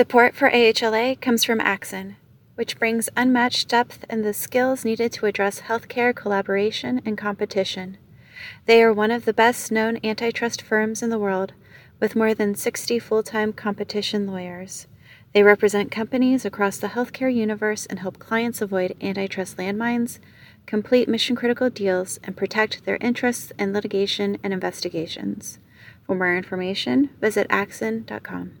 Support for AHLA comes from Axinn, which brings unmatched depth in the skills needed to address healthcare collaboration and competition. They are one of the best known antitrust firms in the world, with more than 60 full time competition lawyers. They represent companies across the healthcare universe and help clients avoid antitrust landmines, complete mission critical deals, and protect their interests in litigation and investigations. For more information, visit axinn.com.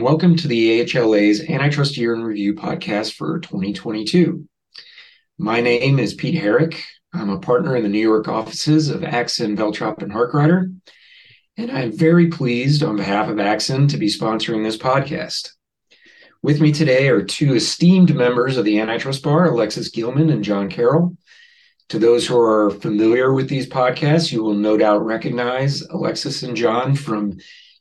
Welcome to the AHLA's Antitrust Year in Review podcast for 2022. My name is Pete Herrick. I'm a partner in the New York offices of Axinn, Veltrop, and Harkrider, and I'm very pleased on behalf of Axinn to be sponsoring this podcast. With me today are two esteemed members of the Antitrust Bar, Alexis Gilman and John Carroll. To those who are familiar with these podcasts, you will no doubt recognize Alexis and John from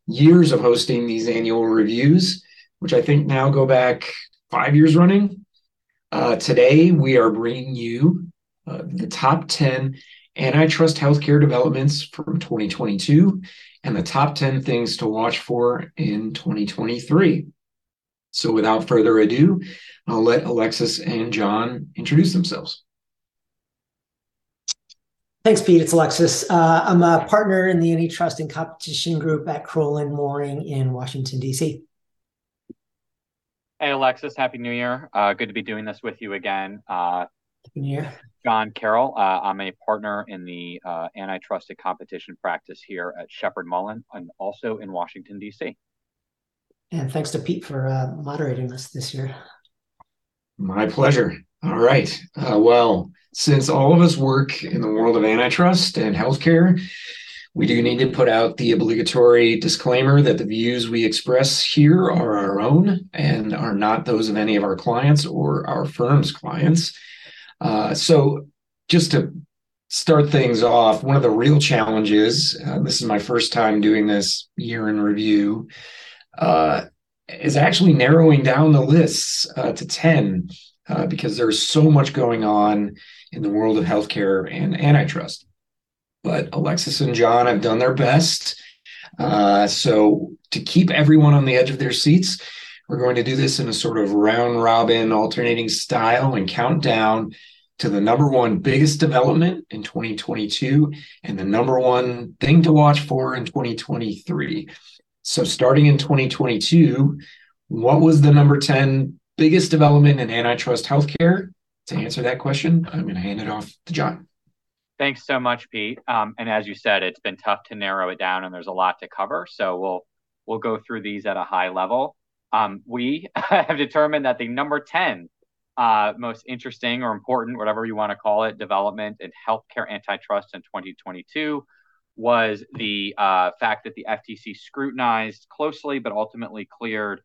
years of hosting these annual reviews, which I think now go back five years running. Uh, today, we are bringing you uh, the top 10 antitrust healthcare developments from 2022 and the top 10 things to watch for in 2023. So, without further ado, I'll let Alexis and John introduce themselves. Thanks, Pete. It's Alexis. Uh, I'm a partner in the Antitrust and Competition Group at Crowell & Moring in Washington, D.C. Hey, Alexis. Happy New Year. Uh, good to be doing this with you again. Uh, Happy New Year. John Carroll. Uh, I'm a partner in the uh, antitrust and competition practice here at Sheppard Mullin and also in Washington, D.C. And thanks to Pete for uh, moderating this this year. My pleasure. All right. Uh, well, since all of us work in the world of antitrust and healthcare, we do need to put out the obligatory disclaimer that the views we express here are our own and are not those of any of our clients or our firm's clients. Uh, so, just to start things off, one of the real challenges, uh, this is my first time doing this year in review, uh, is actually narrowing down the lists uh, to 10 uh, because there's so much going on in the world of healthcare and antitrust. But Alexis and John have done their best. Uh, so, to keep everyone on the edge of their seats, we're going to do this in a sort of round robin alternating style and count down to the number one biggest development in 2022 and the number one thing to watch for in 2023. So, starting in 2022, what was the number 10 biggest development in antitrust healthcare? To answer that question, I'm going to hand it off to John. Thanks so much, Pete. Um, and as you said, it's been tough to narrow it down, and there's a lot to cover. So we'll we'll go through these at a high level. Um, we have determined that the number 10 uh, most interesting or important, whatever you want to call it, development in healthcare antitrust in 2022 was the uh, fact that the FTC scrutinized closely but ultimately cleared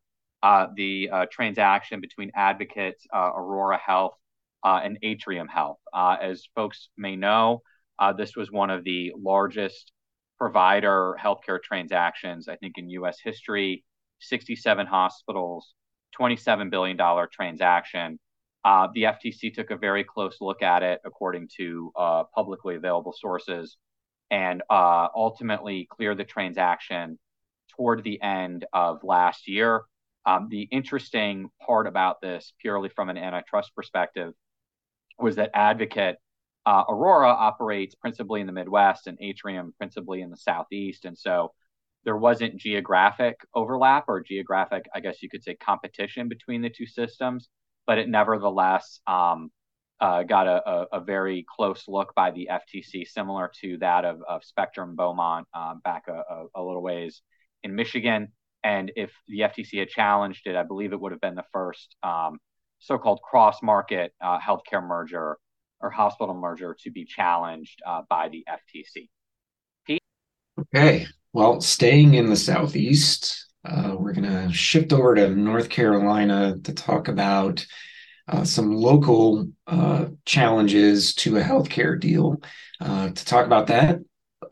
the uh, transaction between Advocate, uh, Aurora Health, uh, and Atrium Health. as folks may know, this was one of the largest provider healthcare transactions, I think, in U.S. history 67 hospitals, $27 billion transaction. Uh, the FTC took a very close look at it, according to uh, publicly available sources, and uh, ultimately cleared the transaction toward the end of last year. Um, the interesting part about this, purely from an antitrust perspective, was that Advocate uh, Aurora operates principally in the Midwest and Atrium principally in the Southeast. And so there wasn't geographic overlap or geographic, I guess you could say, competition between the two systems but it nevertheless um, uh, got a, a, a, very close look by the FTC, similar to that of, of Spectrum Beaumont um, back a, a, little ways in Michigan. And if the FTC had challenged it, I believe it would have been the first um, so called cross market uh, healthcare merger or hospital merger to be challenged uh, by the FTC. Pete? Okay. Well, staying in the Southeast, uh, we're going to shift over to North Carolina to talk about uh, some local uh, challenges to a healthcare deal. Uh, to talk about that,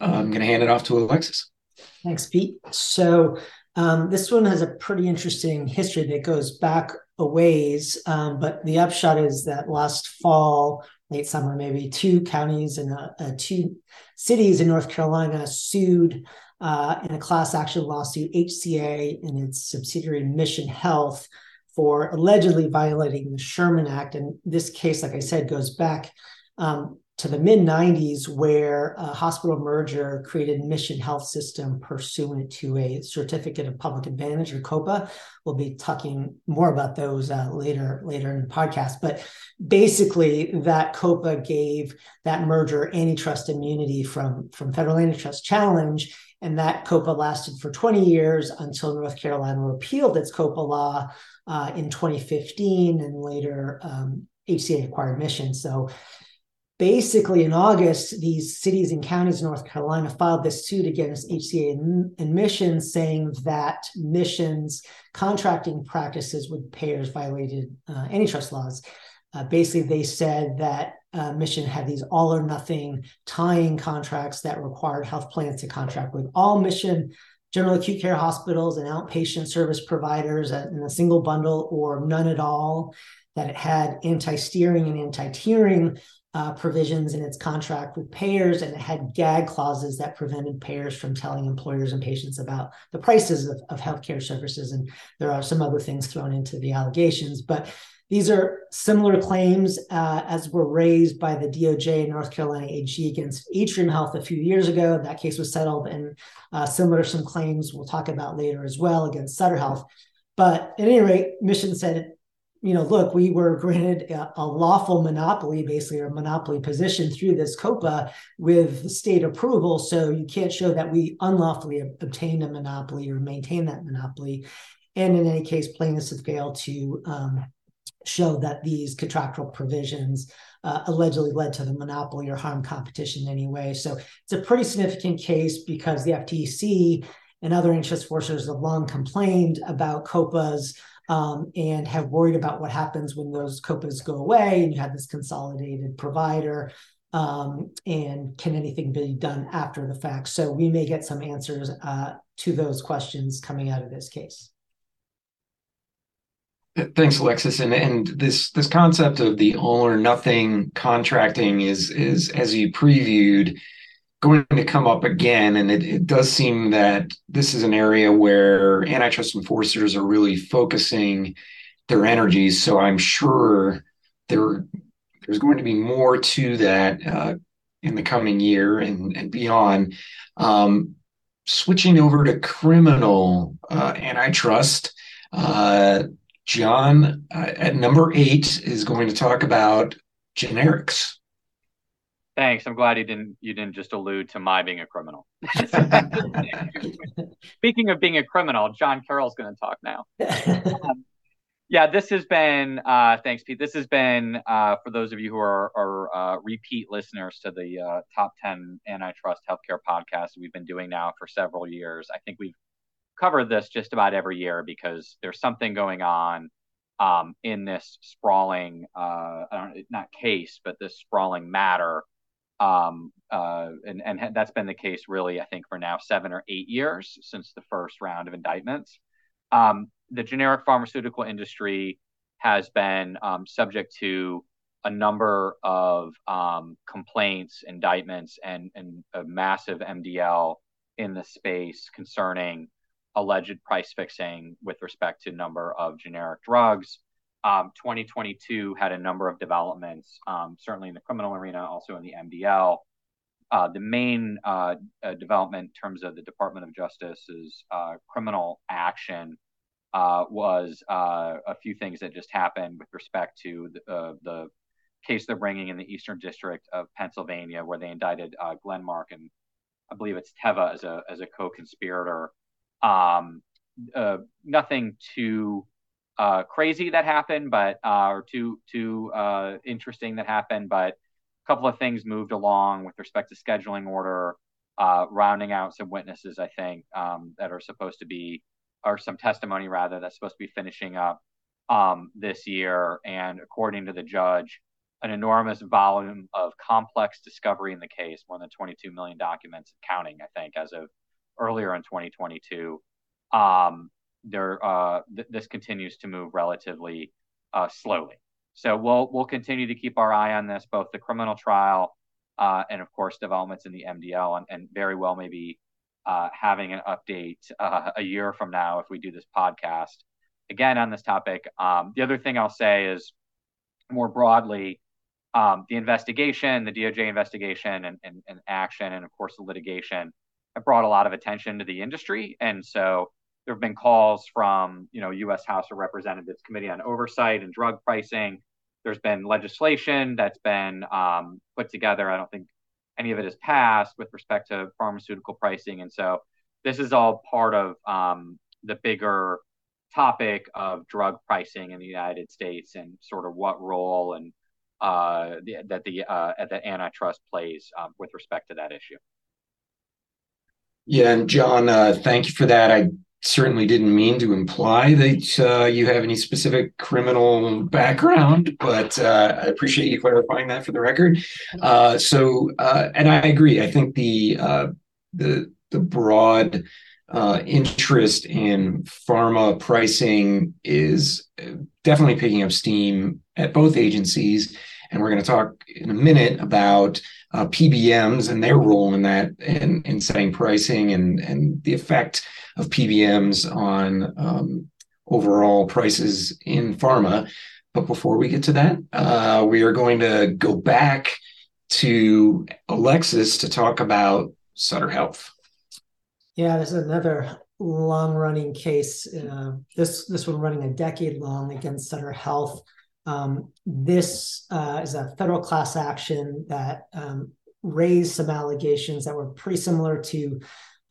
I'm going to hand it off to Alexis. Thanks, Pete. So, um, this one has a pretty interesting history that goes back a ways, um, but the upshot is that last fall, late summer, maybe two counties and uh, two cities in North Carolina sued uh, in a class action lawsuit, HCA and its subsidiary Mission Health for allegedly violating the Sherman Act. And this case, like I said, goes back um, to the mid 90s, where a hospital merger created Mission Health System pursuant to a Certificate of Public Advantage or COPA. We'll be talking more about those uh, later later in the podcast. But basically, that COPA gave that merger antitrust immunity from from federal antitrust challenge. And that COPA lasted for 20 years until North Carolina repealed its COPA law uh, in 2015, and later um, HCA acquired Mission. So basically, in August, these cities and counties in North Carolina filed this suit against HCA and, and Mission, saying that Mission's contracting practices with payers violated uh, antitrust laws. Uh, basically, they said that uh, Mission had these all or nothing tying contracts that required health plans to contract with all Mission general acute care hospitals and outpatient service providers in a single bundle or none at all, that it had anti steering and anti tiering uh, provisions in its contract with payers, and it had gag clauses that prevented payers from telling employers and patients about the prices of, of healthcare services. And there are some other things thrown into the allegations. But these are similar claims uh, as were raised by the DOJ in North Carolina AG against Atrium Health a few years ago. That case was settled, and uh, similar some claims we'll talk about later as well against Sutter Health. But at any rate, Mission said, you know, look, we were granted a, a lawful monopoly, basically, or monopoly position through this COPA with state approval. So you can't show that we unlawfully obtained a monopoly or maintain that monopoly. And in any case, plaintiffs have failed to um, show that these contractual provisions uh, allegedly led to the monopoly or harm competition anyway. So it's a pretty significant case because the FTC and other interest forces have long complained about COPAs um, and have worried about what happens when those COPAs go away and you have this consolidated provider. Um, and can anything be done after the fact? So we may get some answers uh, to those questions coming out of this case. Thanks, Alexis. And and this this concept of the all or nothing contracting is is as you previewed going to come up again. And it, it does seem that this is an area where antitrust enforcers are really focusing their energies. So I'm sure there there's going to be more to that uh, in the coming year and, and beyond. Um, switching over to criminal uh, antitrust. Uh, John uh, at number eight is going to talk about generics. Thanks. I'm glad you didn't you didn't just allude to my being a criminal. Speaking of being a criminal, John Carroll's going to talk now. Um, yeah, this has been uh, thanks, Pete. This has been uh, for those of you who are, are uh, repeat listeners to the uh, top ten antitrust healthcare podcast we've been doing now for several years. I think we've covered this just about every year because there's something going on um, in this sprawling, uh, not case, but this sprawling matter. Um, uh, and, and that's been the case really, I think, for now seven or eight years since the first round of indictments. Um, the generic pharmaceutical industry has been um, subject to a number of um, complaints, indictments, and, and a massive MDL in the space concerning alleged price fixing with respect to number of generic drugs. Um, 2022 had a number of developments, um, certainly in the criminal arena, also in the MDL. Uh, the main uh, uh, development in terms of the Department of Justice's uh, criminal action uh, was uh, a few things that just happened with respect to the, the, case they're bringing in the Eastern District of Pennsylvania, where they indicted Glenmark and I believe it's Teva as a as a co-conspirator um, uh, nothing too uh, crazy that happened, but uh, or too too uh, interesting that happened, but a couple of things moved along with respect to scheduling order, uh, rounding out some witnesses, I think, um, that are supposed to be, or some testimony rather, that's supposed to be finishing up um, this year. And according to the judge, an enormous volume of complex discovery in the case, more than 22 million documents counting, I think, as of earlier in 2022. Um, there, uh, th- this continues to move relatively uh, slowly. So we'll we'll continue to keep our eye on this, both the criminal trial uh, and of course developments in the MDL, and, and very well maybe uh, having an update uh, a year from now if we do this podcast again on this topic. Um, the other thing I'll say is more broadly, um, the investigation, the DOJ investigation and, and, and, action, and of course the litigation have brought a lot of attention to the industry. And so there have been calls from, you know, U.S. House of Representatives Committee on Oversight and Drug Pricing. There's been legislation that's been um, put together. I don't think any of it has passed with respect to pharmaceutical pricing. And so this is all part of um, the bigger topic of drug pricing in the United States and sort of what role and uh, the, that the uh, that antitrust plays um, with respect to that issue. Yeah, and John, uh, thank you for that. I certainly didn't mean to imply that uh, you have any specific criminal background, but uh, I appreciate you clarifying that for the record. Uh, so, uh, and I agree. I think the uh, the the broad uh, interest in pharma pricing is definitely picking up steam at both agencies. And we're going to talk in a minute about PBMs and their role in that in, in setting pricing and, and the effect of PBMs on um, overall prices in pharma. But before we get to that, uh, we are going to go back to Alexis to talk about Sutter Health. Yeah, this is another long running case. Uh, this this one running a decade long against Sutter Health. Um, this uh, is a federal class action that um, raised some allegations that were pretty similar to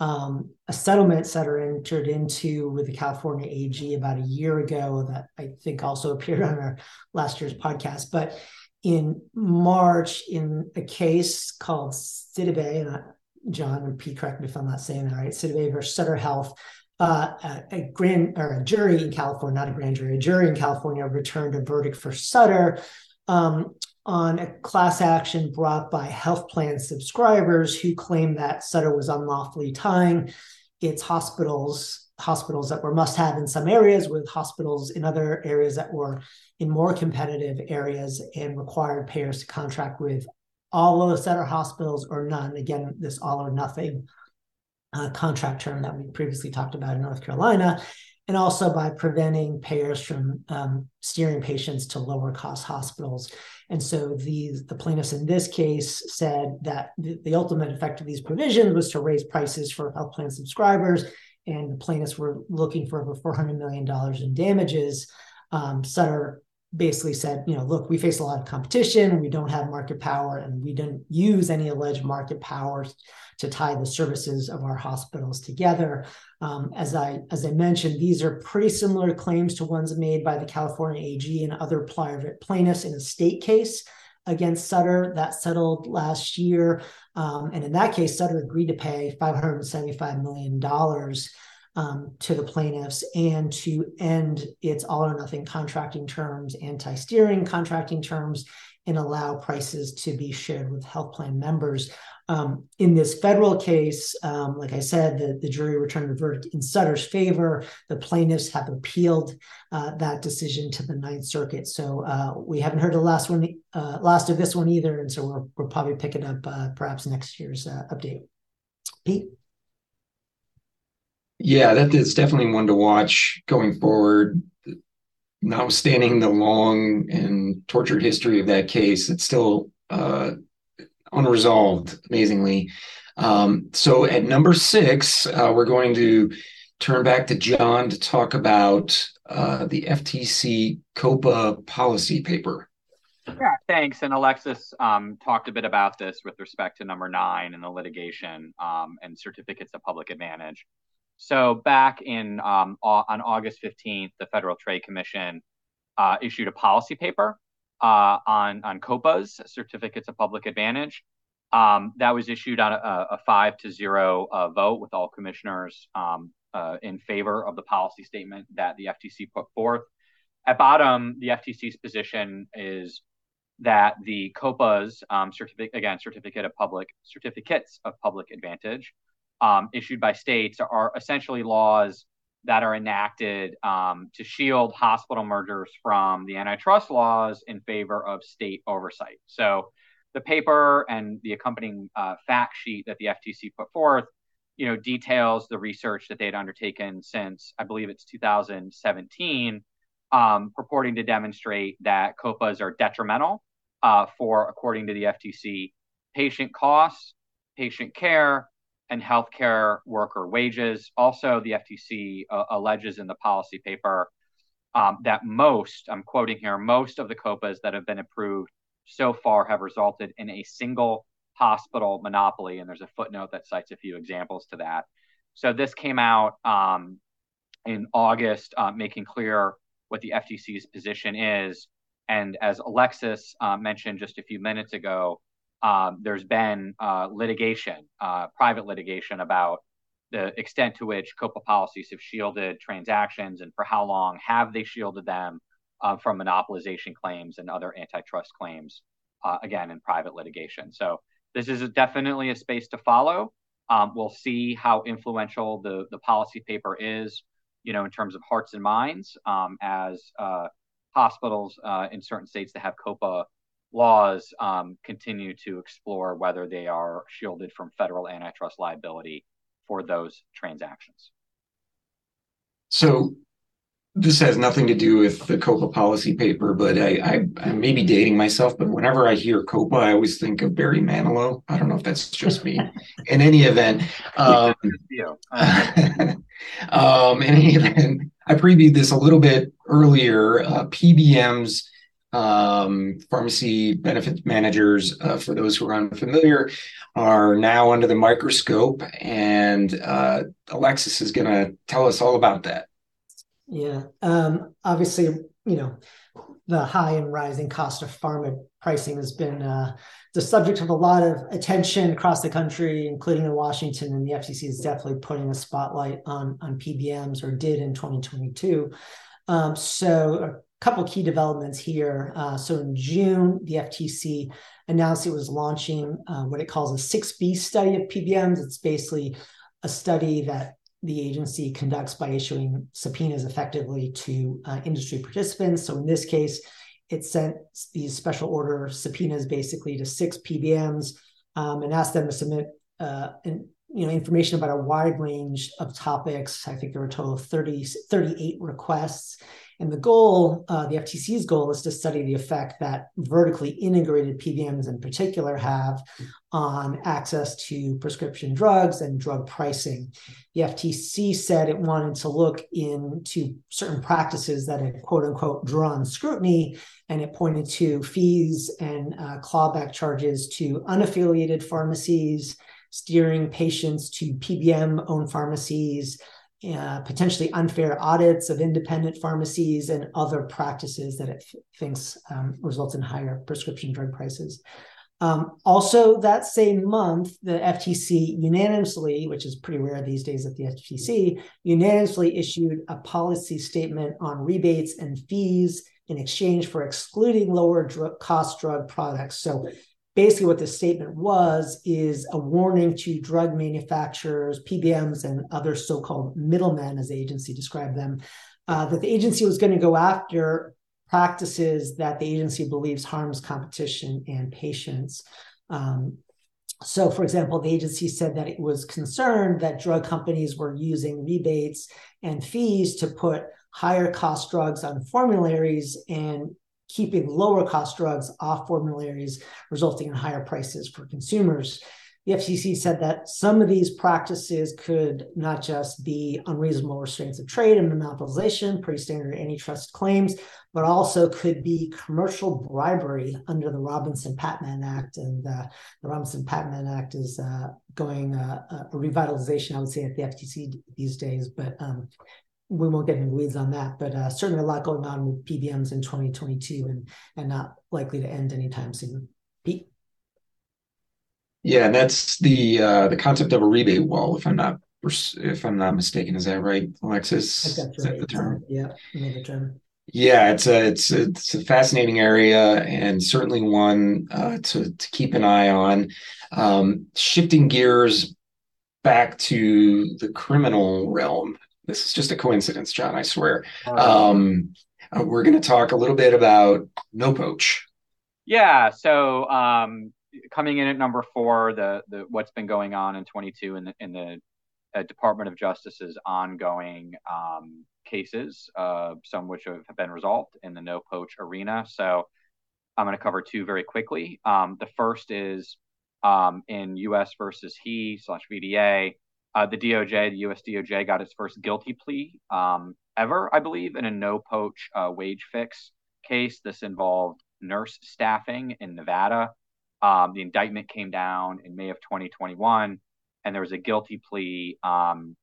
um, a settlement that are entered into with the California AG about a year ago that I think also appeared on our last year's podcast. But in March, in a case called Sidibe, and John and Pete, correct me if I'm not saying that right, Sidibe versus Sutter Health, uh, a, a, grand or a jury in California, not a grand jury, a jury in California returned a verdict for Sutter um, on a class action brought by health plan subscribers who claimed that Sutter was unlawfully tying its hospitals hospitals that were must have in some areas with hospitals in other areas that were in more competitive areas and required payers to contract with all of the Sutter hospitals or none. Again, this all or nothing uh, contract term that we previously talked about in North Carolina, and also by preventing payers from um, steering patients to lower cost hospitals. And so the, the plaintiffs in this case said that the, the ultimate effect of these provisions was to raise prices for health plan subscribers, and the plaintiffs were looking for over $400 million in damages. Um, Sutter basically said, you know, look, we face a lot of competition, we don't have market power, and we didn't use any alleged market powers to tie the services of our hospitals together. Um, as I as I mentioned, these are pretty similar claims to ones made by the California AG and other private plaintiffs in a state case against Sutter that settled last year. Um, and in that case, Sutter agreed to pay $575 million um, to the plaintiffs and to end its all or nothing contracting terms, anti steering contracting terms, and allow prices to be shared with health plan members. Um, in this federal case, um, like I said, the, the jury returned a verdict in Sutter's favor. The plaintiffs have appealed uh, that decision to the Ninth Circuit. So uh, we haven't heard the last one, uh, last of this one either, and so we're we're probably picking up uh, perhaps next year's uh, update. Pete. Yeah, that is definitely one to watch going forward. Notwithstanding the long and tortured history of that case, it's still uh, unresolved, amazingly. Um, so at number six, uh, we're going to turn back to John to talk about uh, the FTC COPA policy paper. Yeah, thanks. And Alexis um, talked a bit about this with respect to number nine and the litigation um, and certificates of public advantage. So back in um, on August 15th, the Federal Trade Commission uh, issued a policy paper uh, on on COPAs, certificates of public advantage. Um, that was issued on a, a five to zero uh, vote with all commissioners um, uh, in favor of the policy statement that the FTC put forth. At bottom, the FTC's position is that the COPAs, um, again, certificate of public certificates of public advantage, um, issued by states are essentially laws that are enacted um, to shield hospital mergers from the antitrust laws in favor of state oversight. So, the paper and the accompanying uh, fact sheet that the FTC put forth you know, details the research that they'd undertaken since I believe it's 2017, um, purporting to demonstrate that COPAs are detrimental uh, for, according to the FTC, patient costs, patient care, and healthcare worker wages. Also, the FTC uh, alleges in the policy paper um, that most, I'm quoting here, most of the COPAs that have been approved so far have resulted in a single hospital monopoly. And there's a footnote that cites a few examples to that. So this came out um, in August, uh, making clear what the FTC's position is. And as Alexis uh, mentioned just a few minutes ago, um, there's been uh, litigation, uh, private litigation about the extent to which COPA policies have shielded transactions and for how long have they shielded them uh, from monopolization claims and other antitrust claims, uh, again, in private litigation. So this is a definitely a space to follow. Um, we'll see how influential the, the policy paper is, you know, in terms of hearts and minds um, as uh, hospitals uh, in certain states that have COPA laws um, continue to explore whether they are shielded from federal antitrust liability for those transactions. So this has nothing to do with the COPA policy paper, but I, I, I may be dating myself, but whenever I hear COPA, I always think of Barry Manilow. I don't know if that's just me. In any event, um, um, in any event, I previewed this a little bit earlier. Uh, PBMs um, pharmacy benefit managers, uh, for those who are unfamiliar, are now under the microscope, and uh, Alexis is going to tell us all about that. Yeah, um, obviously, you know, the high and rising cost of pharma pricing has been uh, the subject of a lot of attention across the country, including in Washington, and the FTC is definitely putting a spotlight on on PBMs, or did in 2022. Um, so couple key developments here. Uh, so in June, the FTC announced it was launching uh, what it calls a 6B study of PBMs. It's basically a study that the agency conducts by issuing subpoenas effectively to uh, industry participants. So in this case, it sent these special order subpoenas basically to six PBMs um, and asked them to submit uh, you know information about a wide range of topics. I think there were a total of 30, 38 requests and the goal, uh, the FTC's goal, is to study the effect that vertically integrated PBMs in particular have on access to prescription drugs and drug pricing. The FTC said it wanted to look into certain practices that had quote unquote drawn scrutiny, and it pointed to fees and uh, clawback charges to unaffiliated pharmacies, steering patients to PBM owned pharmacies uh, potentially unfair audits of independent pharmacies and other practices that it f- thinks um, results in higher prescription drug prices. Um, also, that same month, the FTC unanimously, which is pretty rare these days at the FTC, unanimously issued a policy statement on rebates and fees in exchange for excluding lower cost drug products. So basically what the statement was is a warning to drug manufacturers, PBMs, and other so-called middlemen, as the agency described them, uh, that the agency was going to go after practices that the agency believes harms competition and patients. Um, so, for example, the agency said that it was concerned that drug companies were using rebates and fees to put higher cost drugs on formularies and keeping lower cost drugs off formularies, resulting in higher prices for consumers. The FTC said that some of these practices could not just be unreasonable restraints of trade and monopolization, pretty standard antitrust claims, but also could be commercial bribery under the Robinson Patman Act. And uh, the Robinson Patman Act is uh, going uh, a revitalization, I would say, at the FTC these days. But um, we won't get into weeds on that, but uh, certainly a lot going on with PBMs in 2022 and and not likely to end anytime soon. Pete. Yeah, and that's the uh, the concept of a rebate wall, if I'm not if I'm not mistaken. Is that right, Alexis? That's right. Is that the term? Yeah, the term. Yeah, it's a it's a, it's a fascinating area and certainly one uh, to to keep an eye on. Um, shifting gears back to the criminal realm this is just a coincidence, John, I swear. Um, uh, we're going to talk a little bit about No Poach. Yeah. So um, coming in at number four, the the what's been going on in 22 in the in the uh, Department of Justice's ongoing um, cases, uh, some which have been resolved in the no poach arena. So I'm going to cover two very quickly. Um, the first is um, in U.S. versus Hee slash VDA. Uh, the DOJ, the U.S. DOJ, got its first guilty plea um, ever, I believe, in a no poach uh, wage fix case. This involved nurse staffing in Nevada. Um, the indictment came down in May of 2021, and there was a guilty plea um,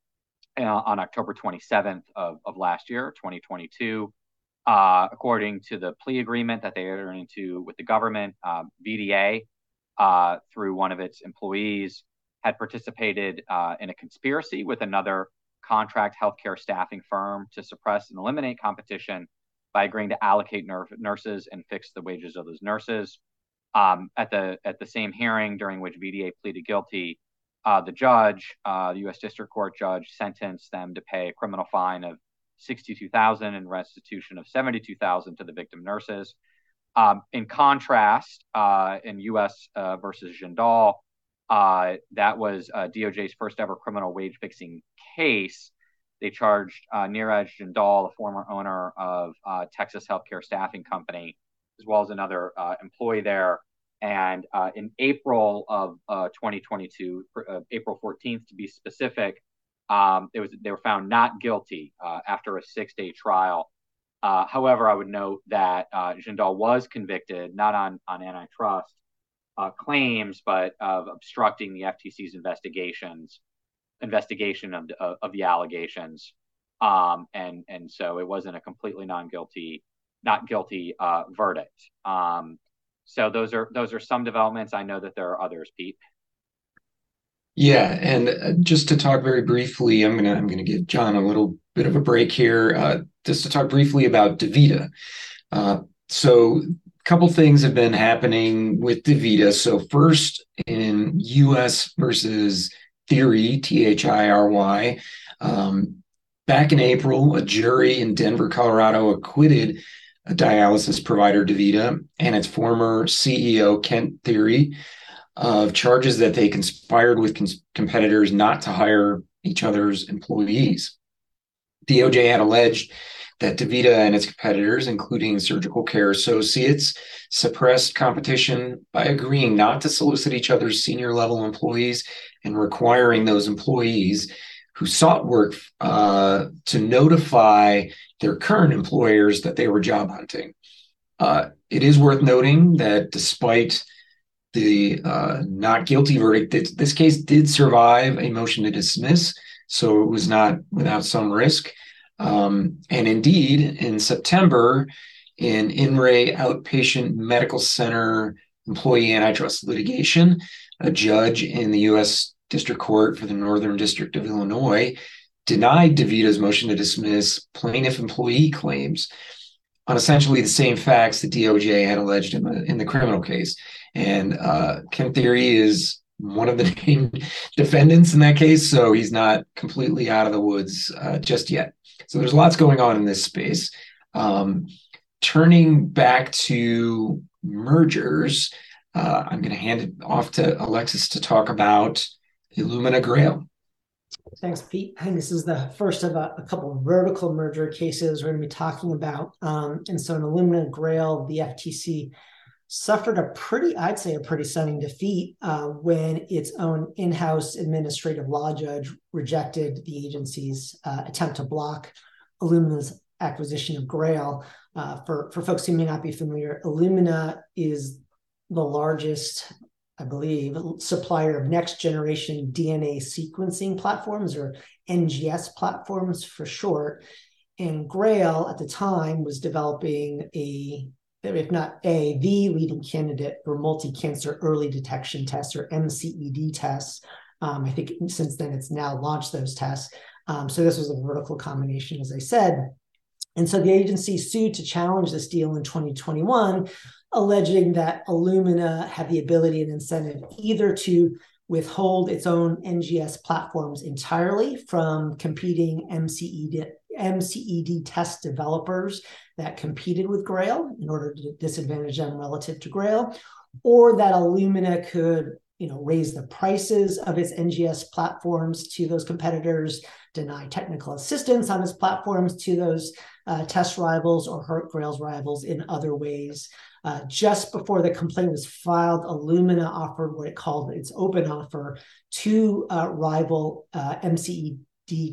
uh, on October 27th of, of last year, 2022. Uh, according to the plea agreement that they entered into with the government, VDA, uh, through one of its employees, had participated uh, in a conspiracy with another contract healthcare staffing firm to suppress and eliminate competition by agreeing to allocate nurses and fix the wages of those nurses. Um, at the at the same hearing during which VDA pleaded guilty, uh, the judge, uh, the U.S. District Court judge, sentenced them to pay a criminal fine of sixty-two thousand and restitution of seventy-two thousand to the victim nurses. Um, in contrast, uh, in U.S. Uh, versus Jindal, uh, that was uh, DOJ's first ever criminal wage fixing case. They charged uh, Neeraj Jindal, a former owner of Texas Healthcare Staffing Company, as well as another employee there, and uh, in April of uh, 2022, uh, April 14th to be specific, um, it was they were found not guilty uh, after a six-day trial. Uh, however, I would note that uh, Jindal was convicted not on on antitrust claims, but of obstructing the FTC's investigations investigation of the, of the allegations. Um, and and so it wasn't a completely non-guilty not guilty verdict. Um, so those are those are some developments. I know that there are others, Pete. Yeah, and uh, just to talk very briefly, I'm gonna I'm gonna give John a little bit of a break here, uh, just to talk briefly about DaVita. Uh, so, couple things have been happening with DaVita. So, first in U.S. versus Thiry, T H I R Y. Um, back in April, a jury in Denver, Colorado, acquitted a dialysis provider, DaVita, and its former CEO, Kent Thiry of charges that they conspired with cons- competitors not to hire each other's employees. DOJ had alleged that DaVita and its competitors, including Surgical Care Associates, suppressed competition by agreeing not to solicit each other's senior level employees and requiring those employees who sought work uh, to notify their current employers that they were job hunting. Uh, it is worth noting that despite the uh, not guilty verdict, this case did survive a motion to dismiss, so it was not without some risk. Um, and indeed, in September, in In re Outpatient Medical Center employee antitrust litigation, a judge in the U.S. District Court for the Northern District of Illinois denied DaVita's motion to dismiss plaintiff employee claims on essentially the same facts that DOJ had alleged in the in the criminal case. And uh, Kent Thiry is one of the named defendants in that case, so he's not completely out of the woods uh, just yet. So there's lots going on in this space. Um, turning back to mergers, uh, I'm going to hand it off to Alexis to talk about Illumina Grail. Thanks, Pete. And this is the first of a, a couple vertical merger cases we're going to be talking about. Um, and so in Illumina Grail, the FTC suffered a pretty, I'd say, a pretty stunning defeat uh, when its own in house administrative law judge rejected the agency's uh, attempt to block Illumina's acquisition of Grail. Uh, for, for folks who may not be familiar, Illumina is the largest I believe, supplier of next generation DNA sequencing platforms or NGS platforms for short. And Grail at the time was developing a, if not a, the leading candidate for multi cancer early detection tests or MCED tests. Um, I think since then it's now launched those tests. Um, so this was a vertical combination, as I said. And so the agency sued to challenge this deal in 2021 alleging that Illumina had the ability and incentive either to withhold its own NGS platforms entirely from competing MCED, MCED test developers that competed with Grail in order to disadvantage them relative to Grail, or that Illumina could you know, raise the prices of its NGS platforms to those competitors, deny technical assistance on its platforms to those uh, test rivals or hurt Grail's rivals in other ways. Uh, just before the complaint was filed, Illumina offered what it called its open offer to uh, rival uh, MCED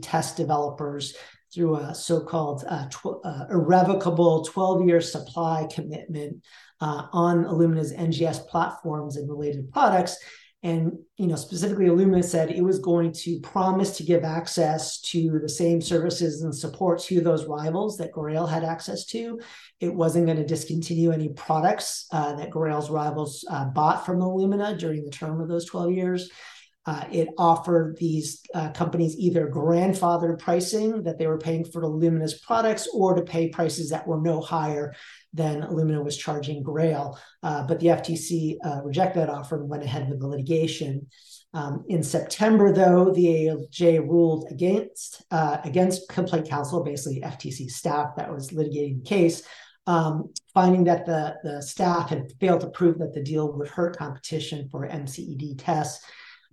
test developers through a so-called uh, tw- uh, irrevocable 12-year supply commitment uh, on Illumina's NGS platforms and related products. And you know, specifically, Illumina said it was going to promise to give access to the same services and support to those rivals that Grail had access to. It wasn't going to discontinue any products uh, that Grail's rivals uh, bought from Illumina during the term of those 12 years. Uh, it offered these uh, companies either grandfathered pricing that they were paying for the Illumina's products or to pay prices that were no higher than Illumina was charging Grail. Uh, but the FTC uh, rejected that offer and went ahead with the litigation. Um, in September, though, the ALJ ruled against uh, against complaint counsel, basically FTC staff that was litigating the case, um, finding that the, the staff had failed to prove that the deal would hurt competition for MCED tests.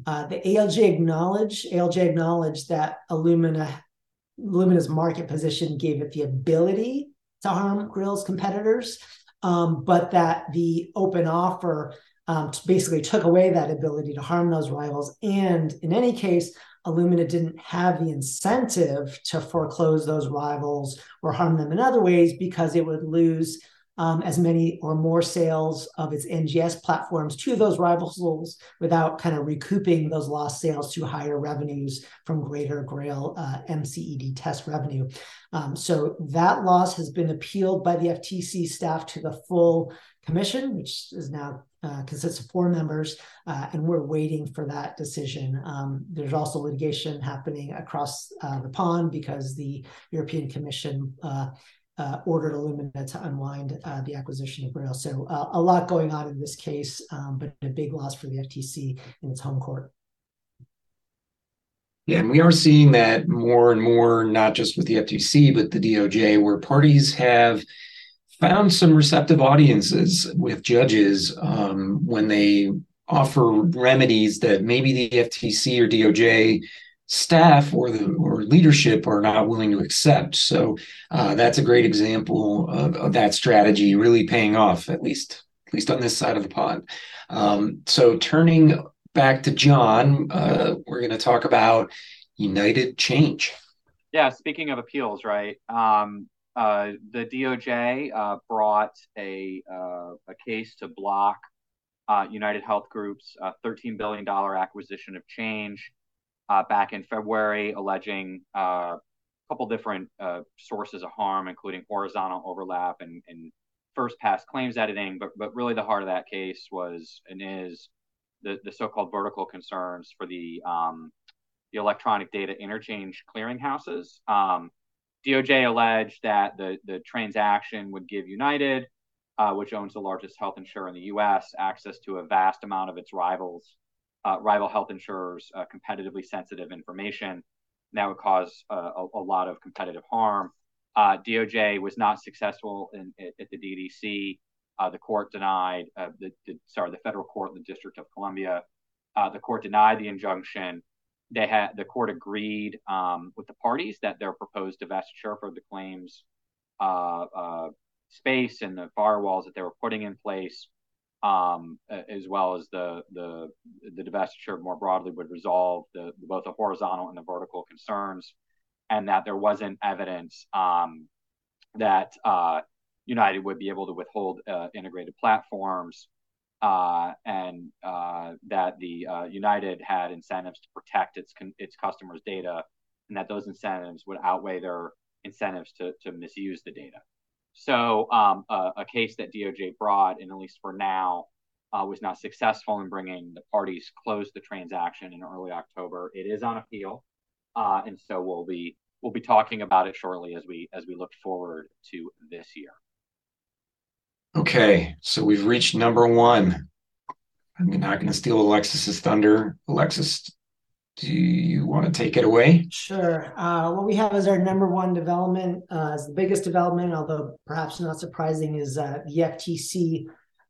Uh, the ALJ acknowledged ALJ acknowledged that Illumina Illumina's market position gave it the ability to harm Grail's competitors, um, but that the open offer um, basically took away that ability to harm those rivals. And in any case, Illumina didn't have the incentive to foreclose those rivals or harm them in other ways because it would lose um, as many or more sales of its NGS platforms to those rivals without kind of recouping those lost sales to higher revenues from greater Grail uh, MCED test revenue. Um, so that loss has been appealed by the FTC staff to the full commission, which is now uh, consists of four members, uh, and we're waiting for that decision. Um, there's also litigation happening across uh, the pond because the European Commission uh, ordered Illumina to unwind uh, the acquisition of Grail. So uh, a lot going on in this case, um, but a big loss for the FTC in its home court. Yeah, and we are seeing that more and more, not just with the FTC, but the DOJ, where parties have found some receptive audiences with judges um, when they offer remedies that maybe the FTC or DOJ staff or the or leadership are not willing to accept. So uh, that's a great example of, of, that strategy really paying off, at least at least on this side of the pond. Um, so turning back to John, uh, we're going to talk about United Change. Yeah, speaking of appeals, right? Um, uh, the DOJ uh, brought a uh, a case to block uh, United Health Group's $13 billion acquisition of Change uh, back in February, alleging uh, a couple different uh, sources of harm, including horizontal overlap and, and first pass claims editing. But but really, the heart of that case was and is the, the so-called vertical concerns for the um, the electronic data interchange clearinghouses. Um, DOJ alleged that the the transaction would give United, uh, which owns the largest health insurer in the U.S., access to a vast amount of its rivals uh, rival health insurers uh, competitively sensitive information. That would cause uh, a, a, lot of competitive harm. Uh, DOJ was not successful in, at the DDC. Uh, the court denied the, the, sorry the federal court in the District of Columbia. the court denied the injunction. They had the court agreed um, with the parties that their proposed divestiture for the claims space and the firewalls that they were putting in place um, as well as the the the divestiture more broadly would resolve the both the horizontal and the vertical concerns, and that there wasn't evidence um, that uh, United would be able to withhold uh, integrated platforms, uh, and uh, that the uh, United had incentives to protect its its customers' data, and that those incentives would outweigh their incentives to to misuse the data. So um, a, a, case that DOJ brought, and at least for now, uh, was not successful in bringing the parties close the transaction in early October. It is on appeal, uh, and so we'll be we'll be talking about it shortly as we as we look forward to this year. Okay, so we've reached number one. I'm not going to steal Alexis's thunder. Alexis, do you want to take it away? Sure. Uh, what we have as our number one development, uh, is the biggest development, although perhaps not surprising, is uh, the FTC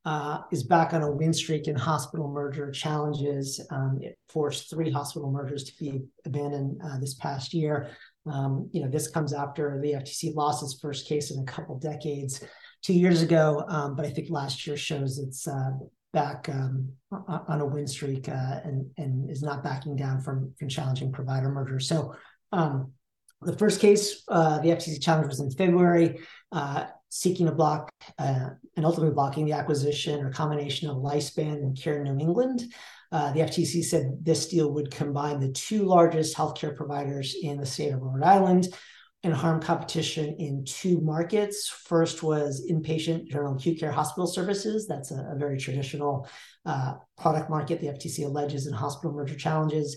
uh, is back on a win streak in hospital merger challenges. Um, it forced three hospital mergers to be abandoned uh, this past year. Um, you know, this comes after the FTC lost its first case in a couple decades two years ago, um, but I think last year shows it's uh, back um, on a win streak uh, and and is not backing down from from challenging provider mergers. So um, the first case, uh, the FTC challenge was in February, uh, seeking to block uh, and ultimately blocking the acquisition or combination of Lifespan and Care New England. Uh, the FTC said this deal would combine the two largest healthcare providers in the state of Rhode Island and harm competition in two markets. First was inpatient general acute care hospital services. That's a, a very traditional uh, product market the FTC alleges in hospital merger challenges.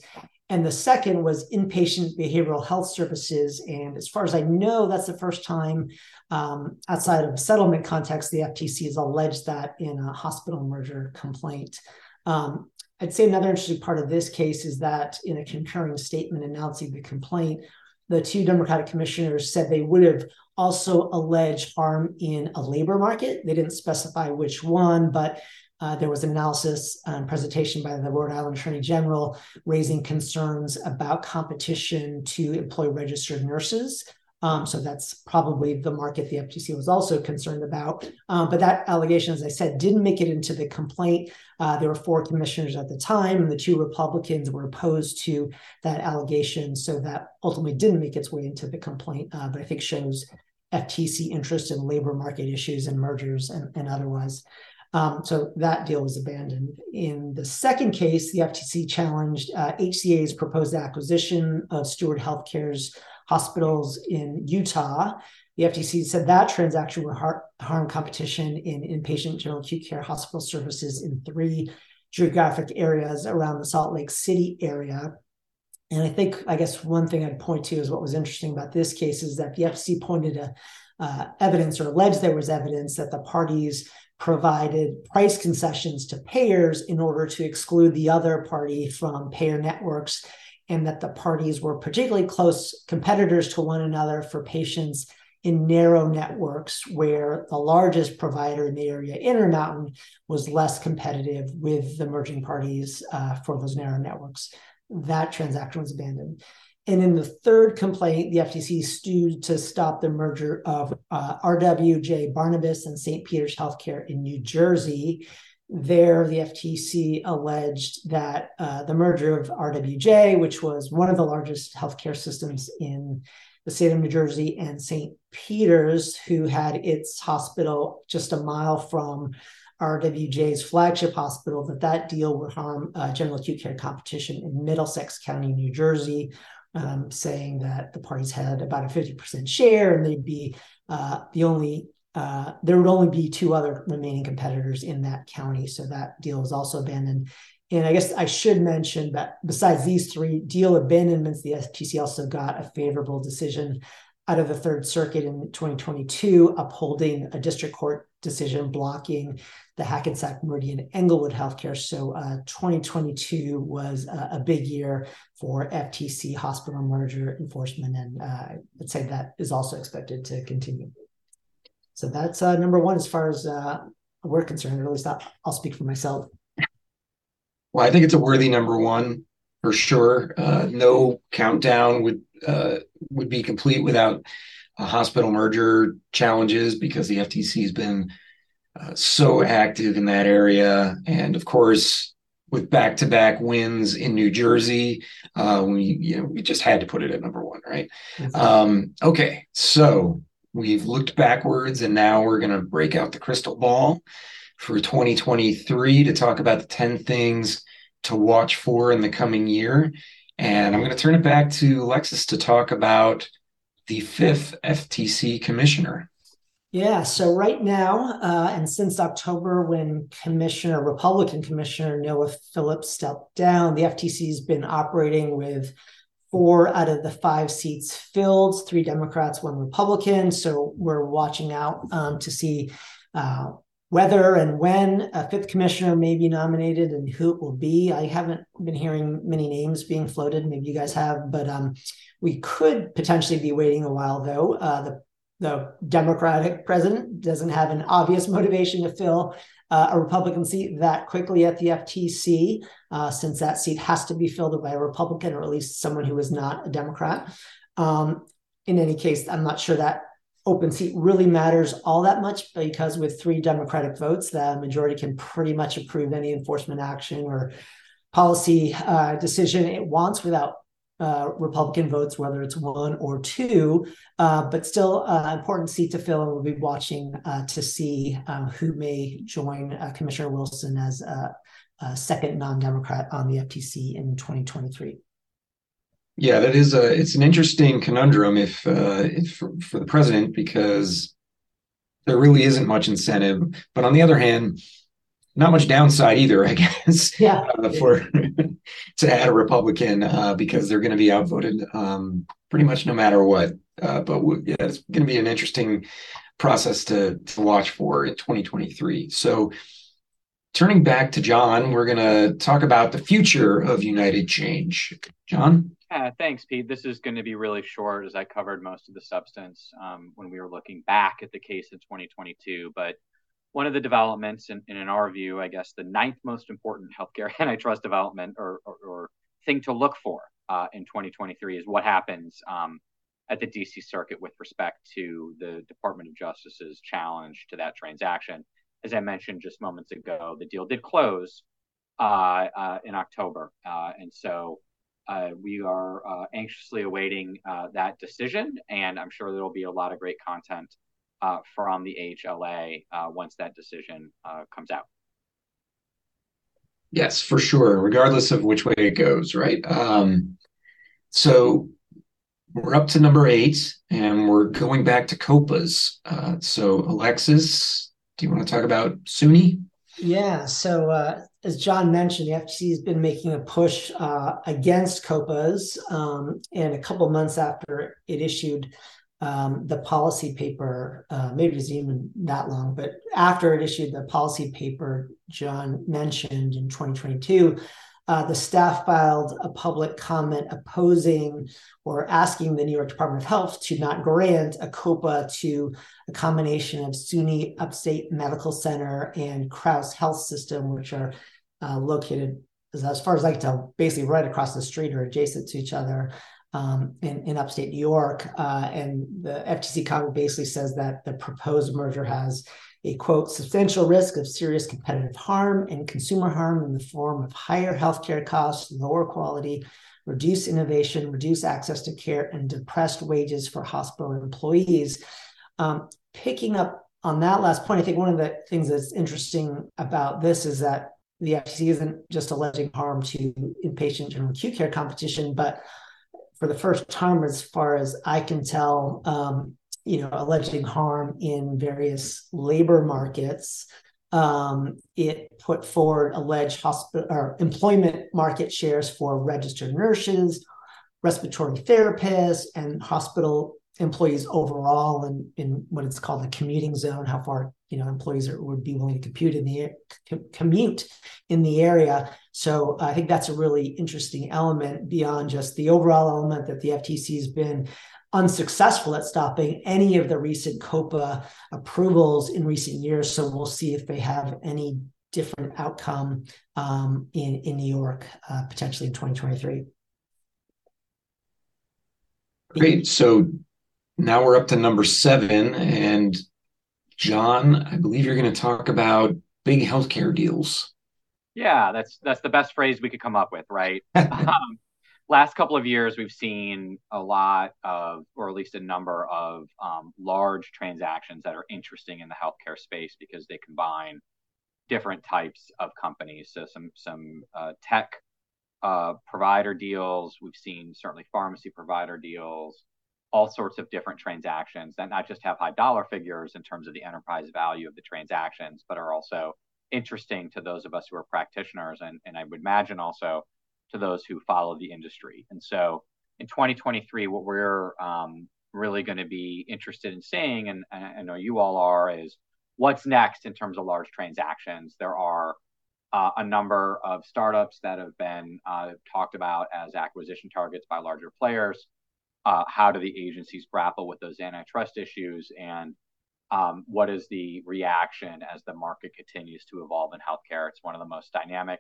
And the second was inpatient behavioral health services. And as far as I know, that's the first time um, outside of a settlement context, the FTC has alleged that in a hospital merger complaint. Um, I'd say another interesting part of this case is that in a concurring statement announcing the complaint, the two Democratic commissioners said they would have also alleged harm in a labor market. They didn't specify which one, but uh, there was an analysis and presentation by the Rhode Island Attorney General raising concerns about competition to employ registered nurses. Um, so that's probably the market the FTC was also concerned about. Um, but that allegation, as I said, didn't make it into the complaint. Uh, there were four commissioners at the time, and the two Republicans were opposed to that allegation. So that ultimately didn't make its way into the complaint, uh, but I think shows FTC interest in labor market issues and mergers and, and otherwise. Um, so that deal was abandoned. In the second case, the FTC challenged uh, HCA's proposed acquisition of Steward Healthcare's hospitals in Utah. The FTC said that transaction would harm competition in inpatient general acute care hospital services in three geographic areas around the Salt Lake City area. And I think, I guess, one thing I'd point to is what was interesting about this case is that the FTC pointed to uh, evidence or alleged there was evidence that the parties provided price concessions to payers in order to exclude the other party from payer networks and that the parties were particularly close competitors to one another for patients in narrow networks where the largest provider in the area, Intermountain, was less competitive with the merging parties uh, for those narrow networks. That transaction was abandoned. And in the third complaint, the FTC sued to stop the merger of uh, RWJ Barnabas and St. Peter's Healthcare in New Jersey there, the FTC alleged that uh, the merger of RWJ, which was one of the largest healthcare systems in the state of New Jersey, and St. Peter's, who had its hospital just a mile from RWJ's flagship hospital, that that deal would harm uh, general acute care competition in Middlesex County, New Jersey, um, saying that the parties had about a 50% share and they'd be uh, the only uh, there would only be two other remaining competitors in that county. So that deal was also abandoned. And I guess I should mention that besides these three deal abandonments, the FTC also got a favorable decision out of the Third Circuit in 2022, upholding a district court decision blocking the Hackensack Meridian Englewood healthcare. So uh, 2022 was a, big year for FTC hospital merger enforcement, and uh, I'd say that is also expected to continue. So that's uh, number one as far as uh, we're concerned, or at least I'll speak for myself. Well, I think it's a worthy number one for sure. Uh, no countdown would uh, would be complete without a hospital merger challenges because the FTC has been uh, so active in that area, and of course, with back to back wins in New Jersey, uh, we you know we just had to put it at number one, right? Um, okay, so We've looked backwards and now we're going to break out the crystal ball for 2023 to talk about the 10 things to watch for in the coming year. And I'm going to turn it back to Alexis to talk about the fifth FTC commissioner. Yeah, so right now, uh, and since October, when Commissioner, Republican Commissioner Noah Phillips stepped down, the FTC has been operating with four out of the five seats filled, three Democrats, one Republican. So we're watching out um, to see uh, whether and when a fifth commissioner may be nominated and who it will be. I haven't been hearing many names being floated. Maybe you guys have, but um, we could potentially be waiting a while, though. Uh, the the Democratic president doesn't have an obvious motivation to fill uh, a Republican seat that quickly at the FTC, uh, since that seat has to be filled by a Republican or at least someone who is not a Democrat. Um, in any case, I'm not sure that open seat really matters all that much because with three Democratic votes, the majority can pretty much approve any enforcement action or policy uh, decision it wants without uh, Republican votes, whether it's one or two, uh, but still uh, important seat to fill. And we'll be watching uh, to see um, who may join Commissioner Wilson as a, a second non-Democrat on the FTC in 2023. Yeah, that is a it's an interesting conundrum if uh, if for, for the president because there really isn't much incentive, but on the other hand, not much downside either, I guess. Yeah. Uh, for to add a Republican uh, because they're going to be outvoted um, pretty much no matter what. Uh, but w- yeah, it's going to be an interesting process to to watch for in 2023. So. Turning back to John, we're going to talk about the future of United Change. John? Yeah, thanks, Pete. This is going to be really short as I covered most of the substance um, when we were looking back at the case in 2022. But one of the developments, and in, our view, I guess the ninth most important healthcare antitrust development or, or, or thing to look for uh, in 2023 is what happens um, at the DC Circuit with respect to the Department of Justice's challenge to that transaction. As I mentioned just moments ago, the deal did close uh, uh, in October, uh, and so uh, we are uh, anxiously awaiting that decision. And I'm sure there will be a lot of great content uh, from the HLA uh, once that decision uh, comes out. Yes, for sure, regardless of which way it goes, right? Um, so we're up to number eight, and we're going back to COPAs. Uh, so, Alexis, do you want to talk about SUNY? Yeah. So, uh, as John mentioned, the FTC has been making a push uh, against COPAs, um, and a couple months after it issued um, the policy paper, uh, maybe it's even that long, but after it issued the policy paper John mentioned in 2022, uh, the staff filed a public comment opposing or asking the New York Department of Health to not grant a COPA to a combination of SUNY Upstate Medical Center and Crouse Health System, which are uh, located, as far as I can tell, basically right across the street or adjacent to each other um, in, in upstate New York. Uh, and the FTC comment basically says that the proposed merger has a quote, substantial risk of serious competitive harm and consumer harm in the form of higher healthcare costs, lower quality, reduced innovation, reduced access to care, and depressed wages for hospital employees. Um, picking up on that last point, I think one of the things that's interesting about this is that the FTC isn't just alleging harm to inpatient general acute care competition, but for the first time, as far as I can tell, um, you know, alleging harm in various labor markets. Um, it put forward alleged hospital or employment market shares for registered nurses, respiratory therapists, and hospital employees overall in, in what it's called the commuting zone, how far you know employees are, would be willing to compute in the commute in the area. So I think that's a really interesting element beyond just the overall element that the FTC has been unsuccessful at stopping any of the recent COPA approvals in recent years. So we'll see if they have any different outcome um, in in New York uh, potentially in 2023. Great. So now we're up to number seven. And John, I believe you're going to talk about big healthcare deals. Yeah, that's that's the best phrase we could come up with, right? um, last couple of years, we've seen a lot of, or at least a number of um, large transactions that are interesting in the healthcare space because they combine different types of companies. So some some uh, tech uh, provider deals. We've seen certainly pharmacy provider deals all sorts of different transactions that not just have high dollar figures in terms of the enterprise value of the transactions, but are also interesting to those of us who are practitioners and, and I would imagine also to those who follow the industry. And so in 2023, what we're um, really going to be interested in seeing, and, and I know you all are, is what's next in terms of large transactions. There are uh, a number of startups that have been uh, talked about as acquisition targets by larger players. Uh, how do the agencies grapple with those antitrust issues and um, what is the reaction as the market continues to evolve in healthcare? It's one of the most dynamic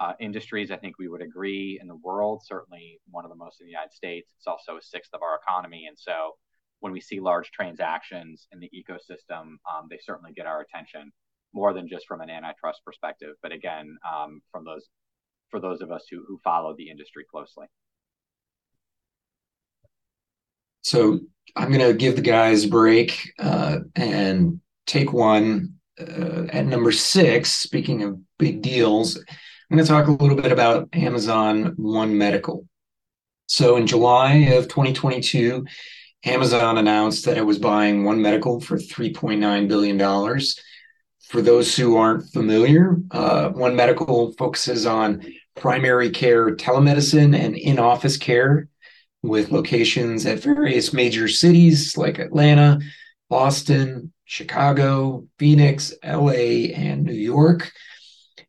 uh, industries, I think we would agree, in the world, certainly one of the most in the United States. It's also a sixth of our economy. And so when we see large transactions in the ecosystem, um, they certainly get our attention more than just from an antitrust perspective, but again, um, from those for those of us who, who follow the industry closely. So I'm going to give the guys a break uh, and take one uh, at number six. Speaking of big deals, I'm going to talk a little bit about Amazon One Medical. So in July of 2022, Amazon announced that it was buying One Medical for $3.9 billion. For those who aren't familiar, uh, One Medical focuses on primary care telemedicine and in office care with locations at various major cities like Atlanta, Boston, Chicago, Phoenix, LA, and New York.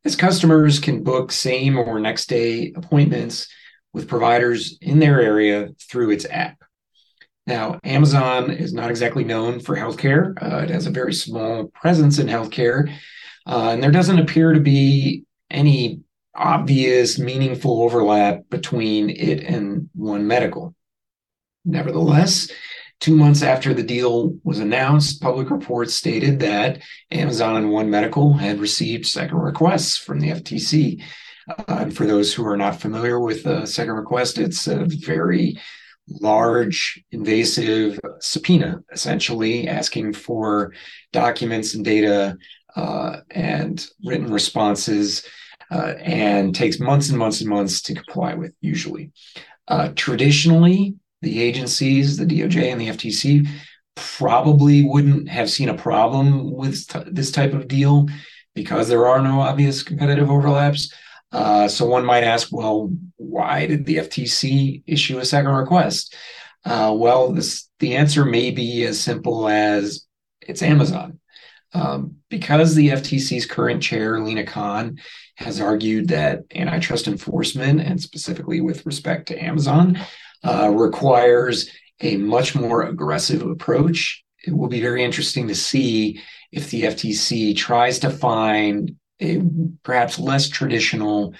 As customers can book same or next day appointments with providers in their area through its app. Now, Amazon is not exactly known for healthcare. Uh, it has a very small presence in healthcare, uh, and there doesn't appear to be any obvious, meaningful overlap between it and One Medical. Nevertheless, two months after the deal was announced, public reports stated that Amazon and One Medical had received second requests from the FTC. Uh, and for those who are not familiar with a second request, it's a very large, invasive subpoena, essentially asking for documents and data uh, and written responses uh, and takes months and months and months to comply with, usually. Uh, traditionally, the agencies, the DOJ and the FTC, probably wouldn't have seen a problem with t- this type of deal because there are no obvious competitive overlaps. Uh, so one might ask, well, why did the FTC issue a second request? Uh, well, this, the answer may be as simple as it's Amazon. Um, because the FTC's current chair, Lina Khan, has argued that antitrust enforcement, and specifically with respect to Amazon, uh, requires a much more aggressive approach. It will be very interesting to see if the FTC tries to find a perhaps less traditional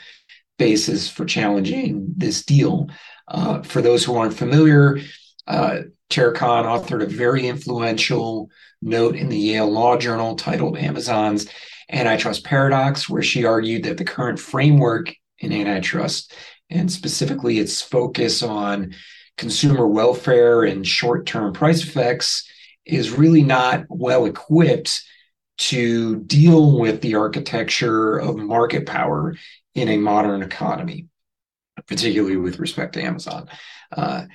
basis for challenging this deal. Uh, for those who aren't familiar, uh, Khan authored a very influential note in the Yale Law Journal titled Amazon's Antitrust Paradox, where she argued that the current framework in antitrust, and specifically its focus on consumer welfare and short term price effects, is really not well equipped to deal with the architecture of market power in a modern economy, particularly with respect to Amazon. Uh,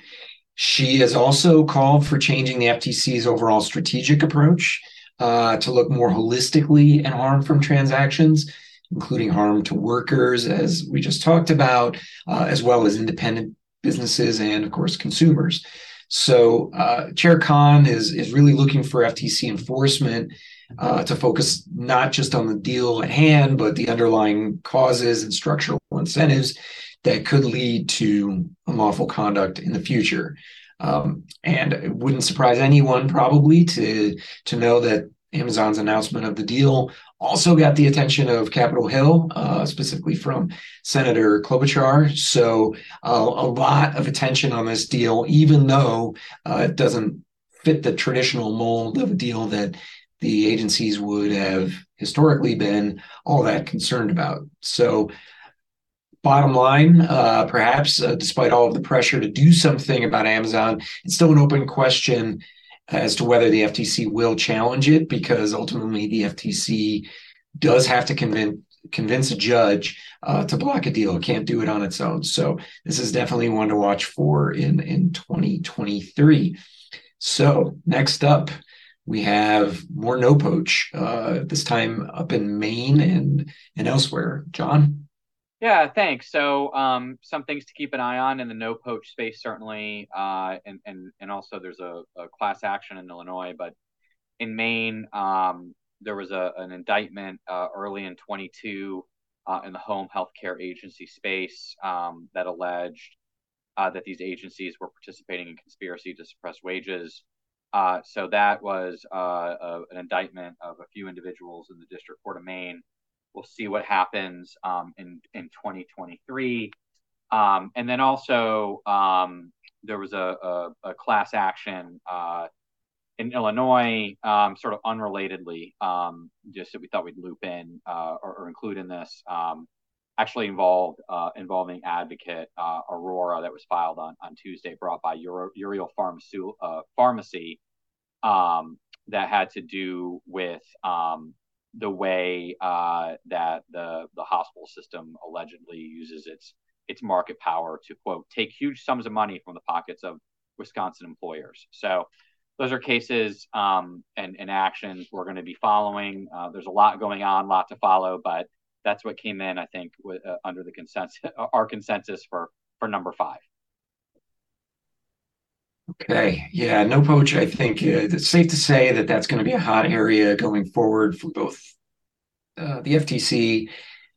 she has also called for changing the FTC's overall strategic approach uh, to look more holistically at harm from transactions, including harm to workers, as we just talked about, uh, as well as independent businesses and, of course, consumers. So, uh, Chair Khan is is really looking for FTC enforcement uh, to focus not just on the deal at hand, but the underlying causes and structural incentives that could lead to unlawful conduct in the future. Um, and it wouldn't surprise anyone probably to to know that Amazon's announcement of the deal also got the attention of Capitol Hill, uh, specifically from Senator Klobuchar. So uh, a lot of attention on this deal, even though uh, it doesn't fit the traditional mold of a deal that the agencies would have historically been all that concerned about. So, bottom line, uh, perhaps uh, despite all of the pressure to do something about Amazon, it's still an open question as to whether the FTC will challenge it because ultimately the FTC does have to convince convince a judge uh, to block a deal. It can't do it on its own. So this is definitely one to watch for in in 2023. So next up, we have more no poach, uh, this time up in Maine and, and elsewhere. John? Yeah, thanks. So, um, some things to keep an eye on in the no poach space, certainly, uh, and and and also there's a, a, class action in Illinois, but in Maine, um, there was a an indictment uh, early in 22 uh, in the home healthcare agency space um, that alleged uh, that these agencies were participating in conspiracy to suppress wages. Uh, so that was uh, a, an indictment of a few individuals in the District Court of Maine. We'll see what happens um, in in 2023, um, and then also um, there was a, a, a class action uh, in Illinois, um, sort of unrelatedly, um, just that we thought we'd loop in uh, or, or, include in this, um, actually involved uh, involving advocate uh, Aurora that was filed on, on Tuesday, brought by Euro, Uriel Pharmacy, uh, Pharmacy um, that had to do with um, the way uh, that the the hospital system allegedly uses its its market power to quote take huge sums of money from the pockets of Wisconsin employers. So those are cases um, and, and actions we're going to be following. Uh, there's a lot going on, a lot to follow, but that's what came in, I think, with, uh, under the consensus, our consensus for for number five. Okay, yeah, no poach. I think uh, it's safe to say that that's going to be a hot area going forward for both uh, the FTC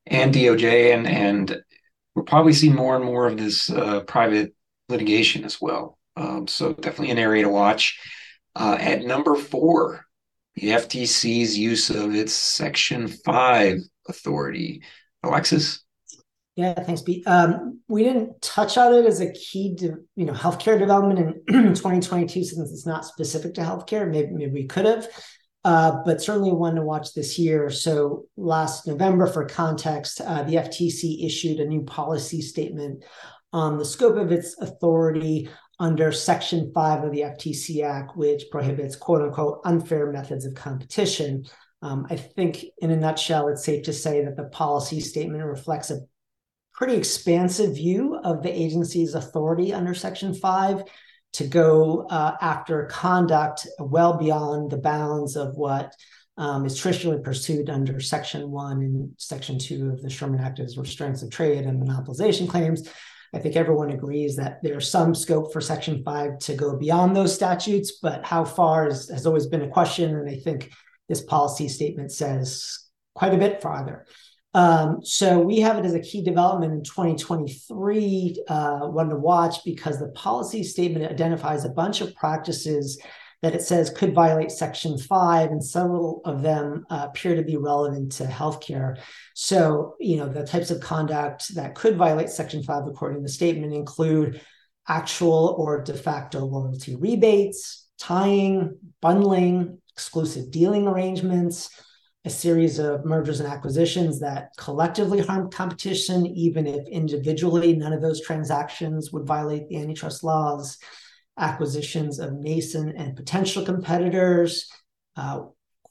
and DOJ, and and we'll probably see more and more of this uh, private litigation as well. Um, so definitely an area to watch. Uh, at number four, the FTC's use of its Section 5 authority. Alexis? Yeah, thanks, Pete. Um, we didn't touch on it as a key, to, you know, healthcare development in 2022 since it's not specific to healthcare. Maybe, maybe we could have, uh, but certainly one to watch this year. So last November, for context, uh, the FTC issued a new policy statement on the scope of its authority under Section 5 of the FTC Act, which prohibits quote unquote unfair methods of competition. Um, I think, in a nutshell, it's safe to say that the policy statement reflects a pretty expansive view of the agency's authority under Section 5 to go uh, after conduct well beyond the bounds of what um, is traditionally pursued under Section 1 and Section 2 of the Sherman Act as restraints of trade and monopolization claims. I think everyone agrees that there's some scope for Section 5 to go beyond those statutes, but how far is, has always been a question. And I think this policy statement says quite a bit farther. Um, so we have it as a key development in 2023, uh, one to watch because the policy statement identifies a bunch of practices that it says could violate Section 5, and several of them uh, appear to be relevant to healthcare. So, you know, the types of conduct that could violate Section 5, according to the statement, include actual or de facto loyalty rebates, tying, bundling, exclusive dealing arrangements, a series of mergers and acquisitions that collectively harm competition, even if individually none of those transactions would violate the antitrust laws acquisitions of nascent and potential competitors, uh,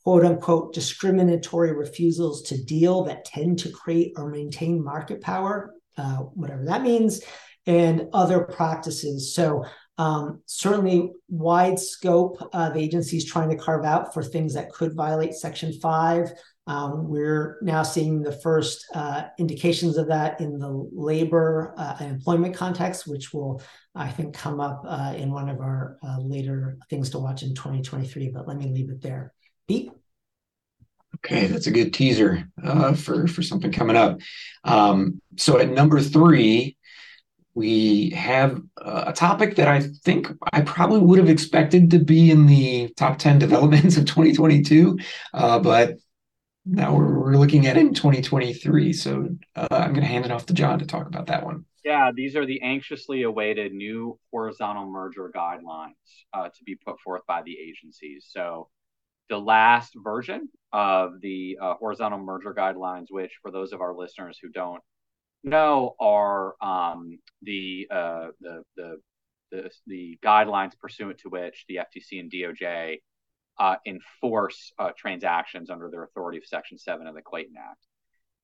quote unquote discriminatory refusals to deal that tend to create or maintain market power, uh, whatever that means, and other practices. So, um, certainly wide scope of agencies trying to carve out for things that could violate Section 5. Um, we're now seeing the first uh, indications of that in the labor uh, and employment context, which will, I think, come up uh, in one of our uh, later things to watch in 2023. But let me leave it there. Pete? Okay, that's a good teaser uh, for, for something coming up. Um, so at number three, we have a topic that I think I probably would have expected to be in the top 10 developments of 2022, uh, but now we're, we're looking at it in 2023. So uh, I'm going to hand it off to John to talk about that one. Yeah, these are the anxiously awaited new horizontal merger guidelines uh, to be put forth by the agencies. So the last version of the uh, horizontal merger guidelines, which for those of our listeners who don't know, are um, the, uh, the, the the the guidelines pursuant to which the FTC and DOJ uh, enforce uh, transactions under their authority of Section 7 of the Clayton Act.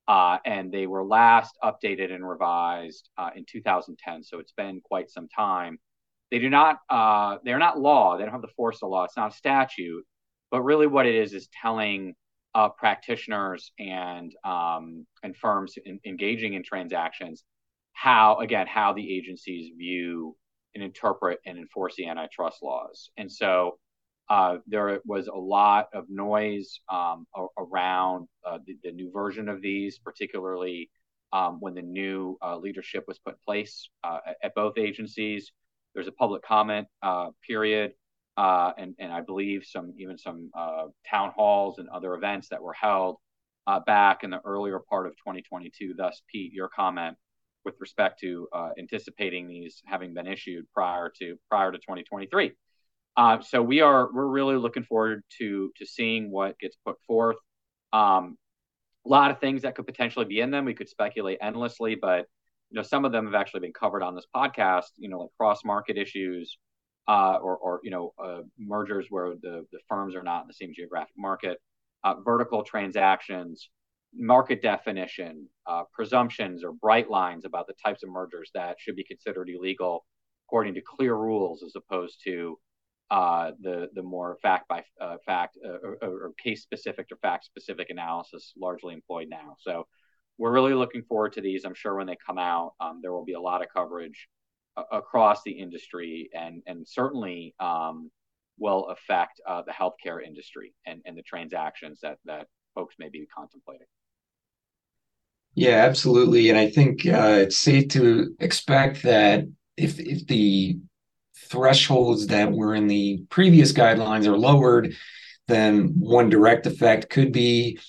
Uh, and they were last updated and revised uh, in 2010. So it's been quite some time. They do not, uh, they're not law. They don't have the force of law. It's not a statute. But really, what it is is telling uh, practitioners and um, and firms in, engaging in transactions how, again, how the agencies view and interpret and enforce the antitrust laws. And so uh, there was a lot of noise um, around uh, the, the, new version of these, particularly um, when the new uh, leadership was put in place uh, at both agencies. There's a public comment uh, period, uh, and and I believe some even some uh, town halls and other events that were held uh, back in the earlier part of 2022. Thus, Pete, your comment with respect to anticipating these having been issued prior to prior to 2023. so we are we're really looking forward to to seeing what gets put forth. Um, a lot of things that could potentially be in them. We could speculate endlessly, but you know some of them have actually been covered on this podcast. You know, like cross market issues, uh, or or you know uh, mergers where the the firms are not in the same geographic market, uh, vertical transactions, market definition, uh, presumptions or bright lines about the types of mergers that should be considered illegal according to clear rules as opposed to uh, the the more fact by fact or, or, case specific or fact specific analysis largely employed now. So we're really looking forward to these. I'm sure when they come out, um, there will be a lot of coverage across the industry, and and certainly um, will affect uh, the healthcare industry and, and the transactions that that folks may be contemplating. Yeah, absolutely, and I think uh, it's safe to expect that if if the thresholds that were in the previous guidelines are lowered, then one direct effect could be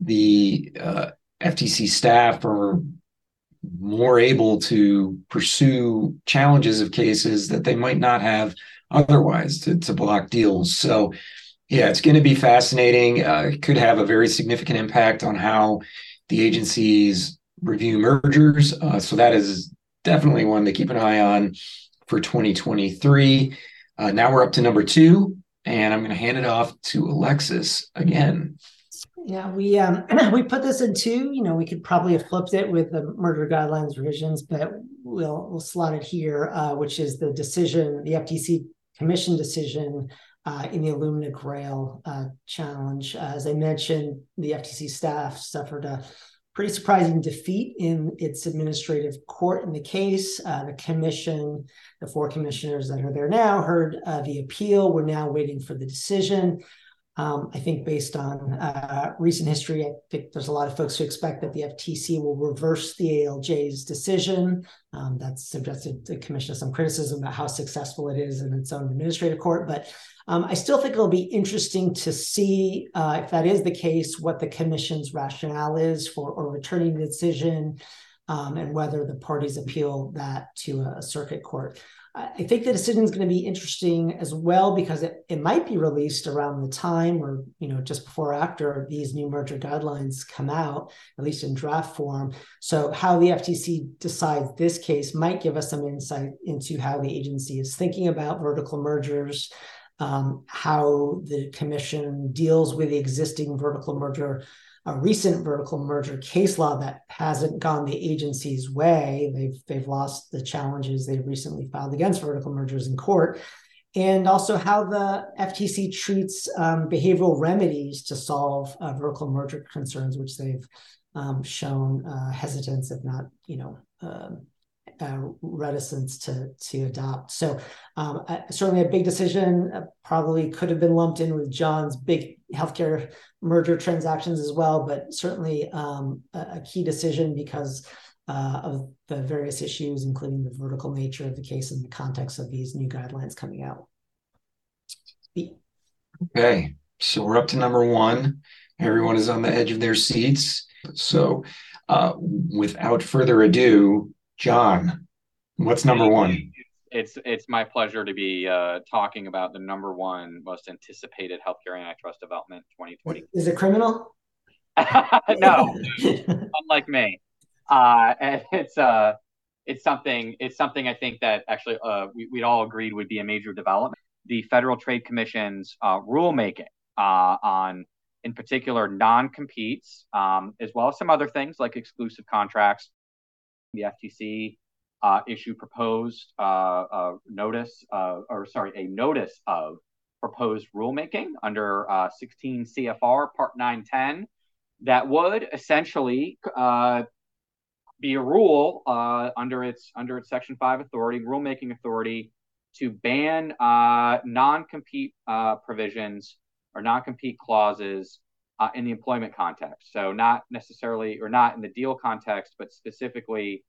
the uh, FTC staff are more able to pursue challenges of cases that they might not have otherwise to, to block deals. So, yeah, it's going to be fascinating. Uh, it could have a very significant impact on how the agencies review mergers. Uh, so, that is definitely one to keep an eye on for 2023. Uh, now we're up to number two, and I'm going to hand it off to Alexis again. Yeah, we um, we put this in two. You know, we could probably have flipped it with the merger guidelines revisions, but we'll we'll slot it here, uh, which is the decision, the FTC commission decision uh, in the Illumina Grail uh, challenge. as I mentioned, the FTC staff suffered a pretty surprising defeat in its administrative court in the case. Uh, the commission, the four commissioners that are there now, heard uh, the appeal. We're now waiting for the decision. Um, I think based on uh, recent history, I think there's a lot of folks who expect that the FTC will reverse the ALJ's decision. Um, that's suggested the commission some criticism about how successful it is in its own administrative court. But um, I still think it'll be interesting to see uh, if that is the case, what the commission's rationale is for or returning the decision, um, and whether the parties appeal that to a circuit court. I think the decision is going to be interesting as well because it, it might be released around the time or you know just before or after these new merger guidelines come out, at least in draft form. So how the FTC decides this case might give us some insight into how the agency is thinking about vertical mergers, um, how the commission deals with the existing vertical merger a recent vertical merger case law that hasn't gone the agency's way. They've they've lost the challenges they recently filed against vertical mergers in court, and also how the FTC treats um, behavioral remedies to solve uh, vertical merger concerns, which they've um, shown uh, hesitance, if not you know. Um, uh, reticence to to adopt. So um, certainly a big decision. Uh, probably could have been lumped in with John's big healthcare merger transactions as well, but certainly um, a, a, key decision because uh, of the various issues, including the vertical nature of the case in the context of these new guidelines coming out. Okay, so we're up to number one. Everyone is on the edge of their seats. So, uh, without further ado, John, what's number one? It's it's my pleasure to be uh, talking about the number one most anticipated healthcare antitrust development 2020. Is it criminal? no, unlike me. Uh, and it's uh, it's something it's something I think that actually uh, we we all agreed would be a major development. The Federal Trade Commission's uh, rulemaking uh, on, in particular, non-competes, um, as well as some other things like exclusive contracts the FTC uh, issue proposed uh, notice, uh, or sorry, a notice of proposed rulemaking under uh, 16 CFR Part 910 that would essentially uh, be a rule uh, under its under its Section 5 authority, rulemaking authority, to ban non-compete provisions or non-compete clauses uh, in the employment context. So, not necessarily, or not in the deal context, but specifically,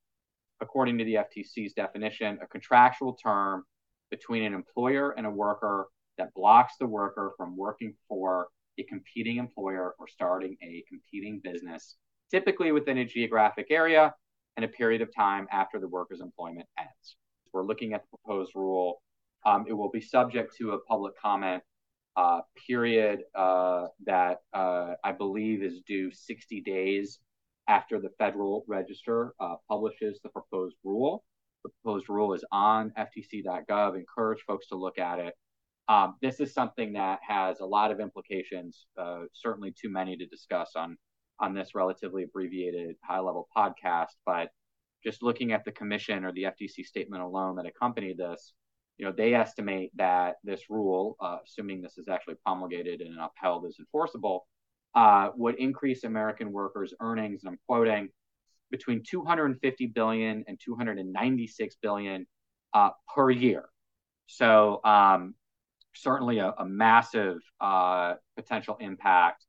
according to the FTC's definition, a contractual term between an employer and a worker that blocks the worker from working for a competing employer or starting a competing business, typically within a geographic area and a period of time after the worker's employment ends. We're looking at the proposed rule. Um, it will be subject to a public comment uh, period uh, that uh, I believe is due 60 days after the Federal Register uh, publishes the proposed rule. The proposed rule is on FTC.gov. Encourage folks to look at it. Um, this is something that has a lot of implications, uh, certainly too many to discuss on on this relatively abbreviated high level podcast. But just looking at the commission or the FTC statement alone that accompanied this, you know, they estimate that this rule, uh, assuming this is actually promulgated and upheld as enforceable, uh, would increase American workers' earnings, and I'm quoting, between 250 billion and 296 billion uh, per year. So um, certainly a, a massive uh, potential impact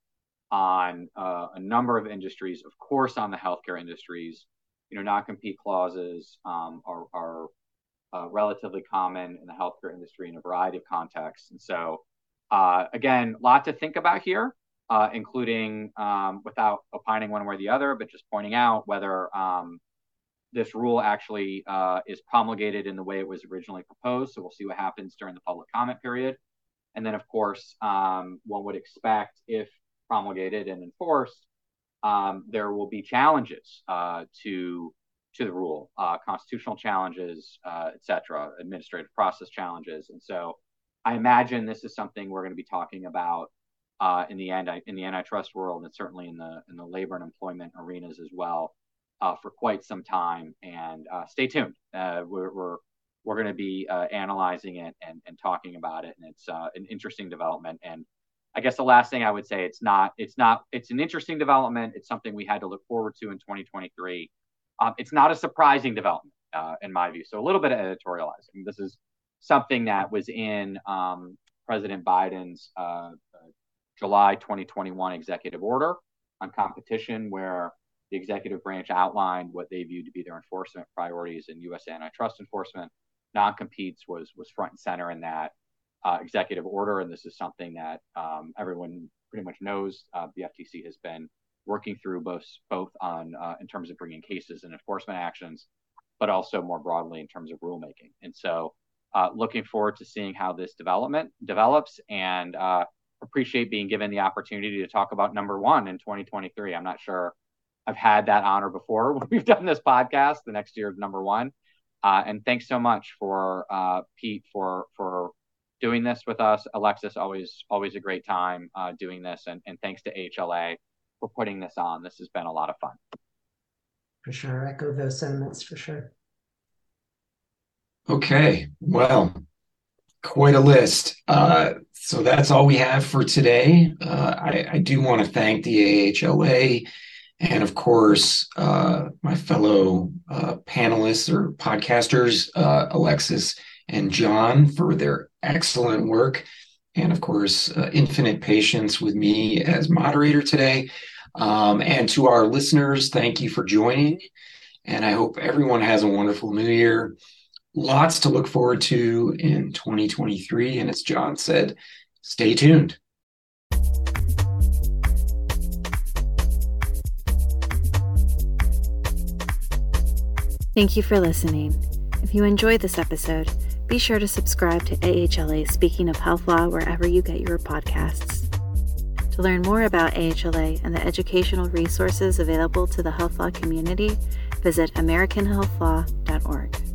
on uh, a number of industries. Of course, on the healthcare industries, you know, non-compete clauses um, are, are uh, relatively common in the healthcare industry in a variety of contexts. And so, uh, again, a lot to think about here, uh, including um, without opining one way or the other, but just pointing out whether um, this rule actually uh, is promulgated in the way it was originally proposed. So we'll see what happens during the public comment period. And then, of course, um, one would expect if promulgated and enforced, um, there will be challenges uh, to to the rule, uh, constitutional challenges, uh, et cetera, administrative process challenges. And so I imagine this is something we're going to be talking about uh, in the anti, in the antitrust world and certainly in the in the labor and employment arenas as well uh, for quite some time. And uh, stay tuned. Uh, we're, we're we're going to be uh, analyzing it and, and talking about it, and it's uh, an interesting development. And I guess the last thing I would say, it's not, it's not, it's an interesting development. It's something we had to look forward to in 2023. Um, it's not a surprising development, in my view. So a little bit of editorializing. This is something that was in um, President Biden's July 2021 executive order on competition, where the executive branch outlined what they viewed to be their enforcement priorities in U.S. antitrust enforcement. Non-competes was was front and center in that uh, executive order, and this is something that um, everyone pretty much knows. Uh, the FTC has been working through both both on uh, in terms of bringing cases and enforcement actions, but also more broadly in terms of rulemaking. And so, uh, looking forward to seeing how this development develops, and uh, appreciate being given the opportunity to talk about number one in 2023. I'm not sure I've had that honor before when we've done this podcast. The next year of number one, uh, and thanks so much for uh, Pete for for doing this with us. Alexis, always always a great time uh, doing this, and, and thanks to HLA for putting this on. This has been a lot of fun. For sure. Echo those sentiments for sure. Okay. Well, quite a list. Uh, so that's all we have for today. Uh, I, I, do want to thank the AHLA and, of course, uh, my fellow uh, panelists or podcasters, uh, Alexis and John, for their excellent work. And, of course, uh, infinite patience with me as moderator today. Um, and to our listeners, thank you for joining. And I hope everyone has a wonderful new year. Lots to look forward to in 2023. And as John said, stay tuned. Thank you for listening. If you enjoyed this episode, be sure to subscribe to AHLA Speaking of Health Law wherever you get your podcasts. To learn more about AHLA and the educational resources available to the health law community, visit AmericanHealthLaw.org.